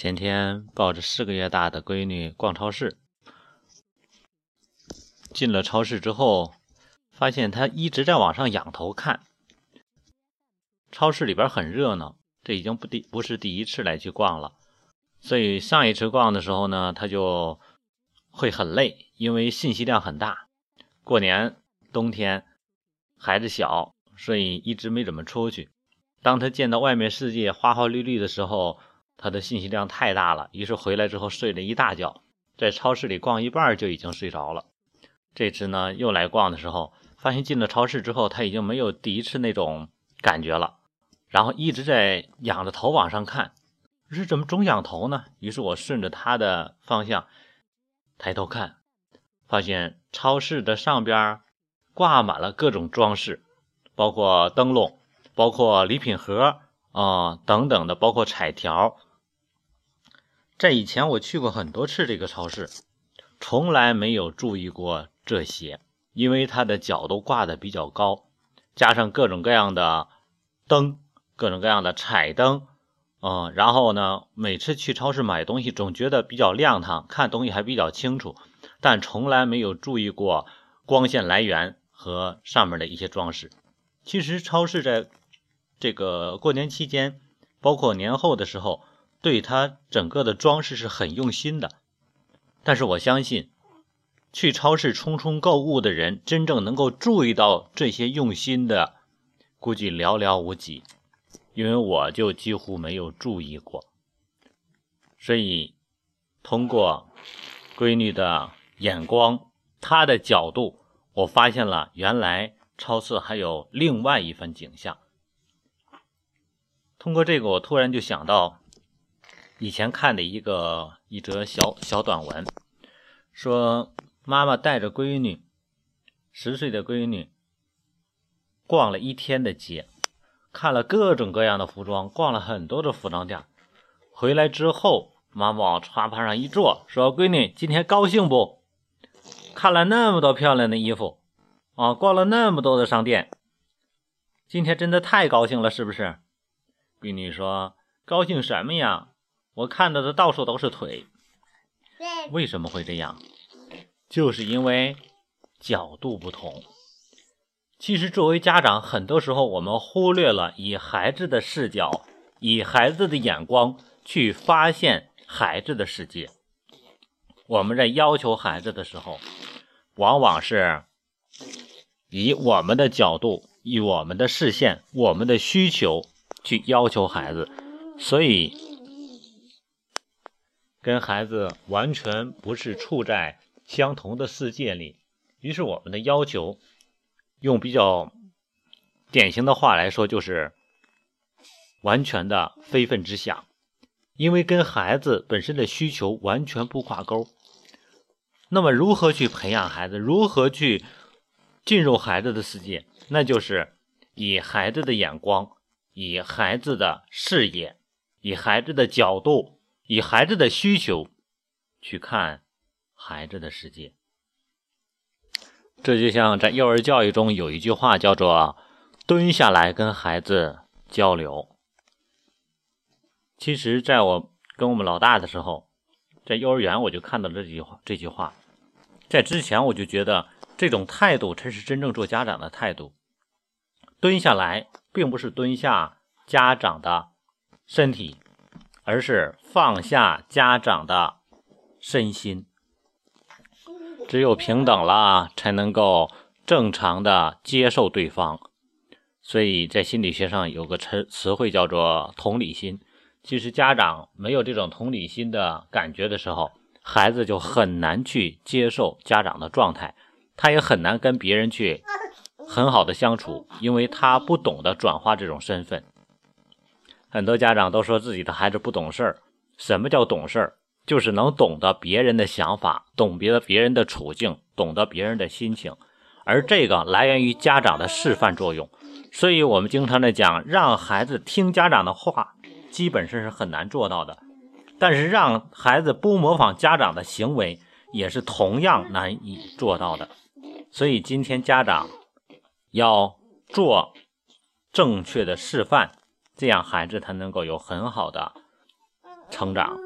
前天抱着四个月大的闺女逛超市，进了超市之后，发现她一直在往上仰头看。超市里边很热闹，这已经不第不是第一次来去逛了，所以上一次逛的时候呢，她就会很累，因为信息量很大。过年冬天，孩子小，所以一直没怎么出去。当她见到外面世界花花绿绿的时候，他的信息量太大了，于是回来之后睡了一大觉，在超市里逛一半就已经睡着了。这次呢又来逛的时候，发现进了超市之后他已经没有第一次那种感觉了，然后一直在仰着头往上看。是怎么总仰头呢？于是我顺着他的方向抬头看，发现超市的上边挂满了各种装饰，包括灯笼，包括礼品盒啊等等的，包括彩条。在以前，我去过很多次这个超市，从来没有注意过这些，因为它的角都挂的比较高，加上各种各样的灯，各种各样的彩灯，嗯，然后呢，每次去超市买东西，总觉得比较亮堂，看东西还比较清楚，但从来没有注意过光线来源和上面的一些装饰。其实，超市在这个过年期间，包括年后的时候。对它整个的装饰是很用心的，但是我相信，去超市匆匆购物的人，真正能够注意到这些用心的，估计寥寥无几，因为我就几乎没有注意过。所以，通过闺女的眼光，她的角度，我发现了原来超市还有另外一番景象。通过这个，我突然就想到。以前看的一个一则小小短文，说妈妈带着闺女十岁的闺女逛了一天的街，看了各种各样的服装，逛了很多的服装店。回来之后，妈妈往沙发上一坐，说：“闺女，今天高兴不？看了那么多漂亮的衣服啊，逛了那么多的商店，今天真的太高兴了，是不是？”闺女说：“高兴什么呀？”我看到的到处都是腿，为什么会这样？就是因为角度不同。其实，作为家长，很多时候我们忽略了以孩子的视角、以孩子的眼光去发现孩子的世界。我们在要求孩子的时候，往往是以我们的角度、以我们的视线、我们的需求去要求孩子，所以。跟孩子完全不是处在相同的世界里，于是我们的要求，用比较典型的话来说，就是完全的非分之想，因为跟孩子本身的需求完全不挂钩。那么，如何去培养孩子？如何去进入孩子的世界？那就是以孩子的眼光，以孩子的视野，以孩子的角度。以孩子的需求去看孩子的世界，这就像在幼儿教育中有一句话叫做“蹲下来跟孩子交流”。其实，在我跟我们老大的时候，在幼儿园我就看到这句话。这句话在之前我就觉得这种态度才是真正做家长的态度。蹲下来，并不是蹲下家长的身体。而是放下家长的身心，只有平等了，才能够正常的接受对方。所以在心理学上有个词词汇叫做同理心。其实家长没有这种同理心的感觉的时候，孩子就很难去接受家长的状态，他也很难跟别人去很好的相处，因为他不懂得转化这种身份。很多家长都说自己的孩子不懂事儿。什么叫懂事儿？就是能懂得别人的想法，懂得别人的处境，懂得别人的心情。而这个来源于家长的示范作用。所以，我们经常在讲，让孩子听家长的话，基本上是很难做到的。但是，让孩子不模仿家长的行为，也是同样难以做到的。所以，今天家长要做正确的示范。这样，孩子才能够有很好的成长。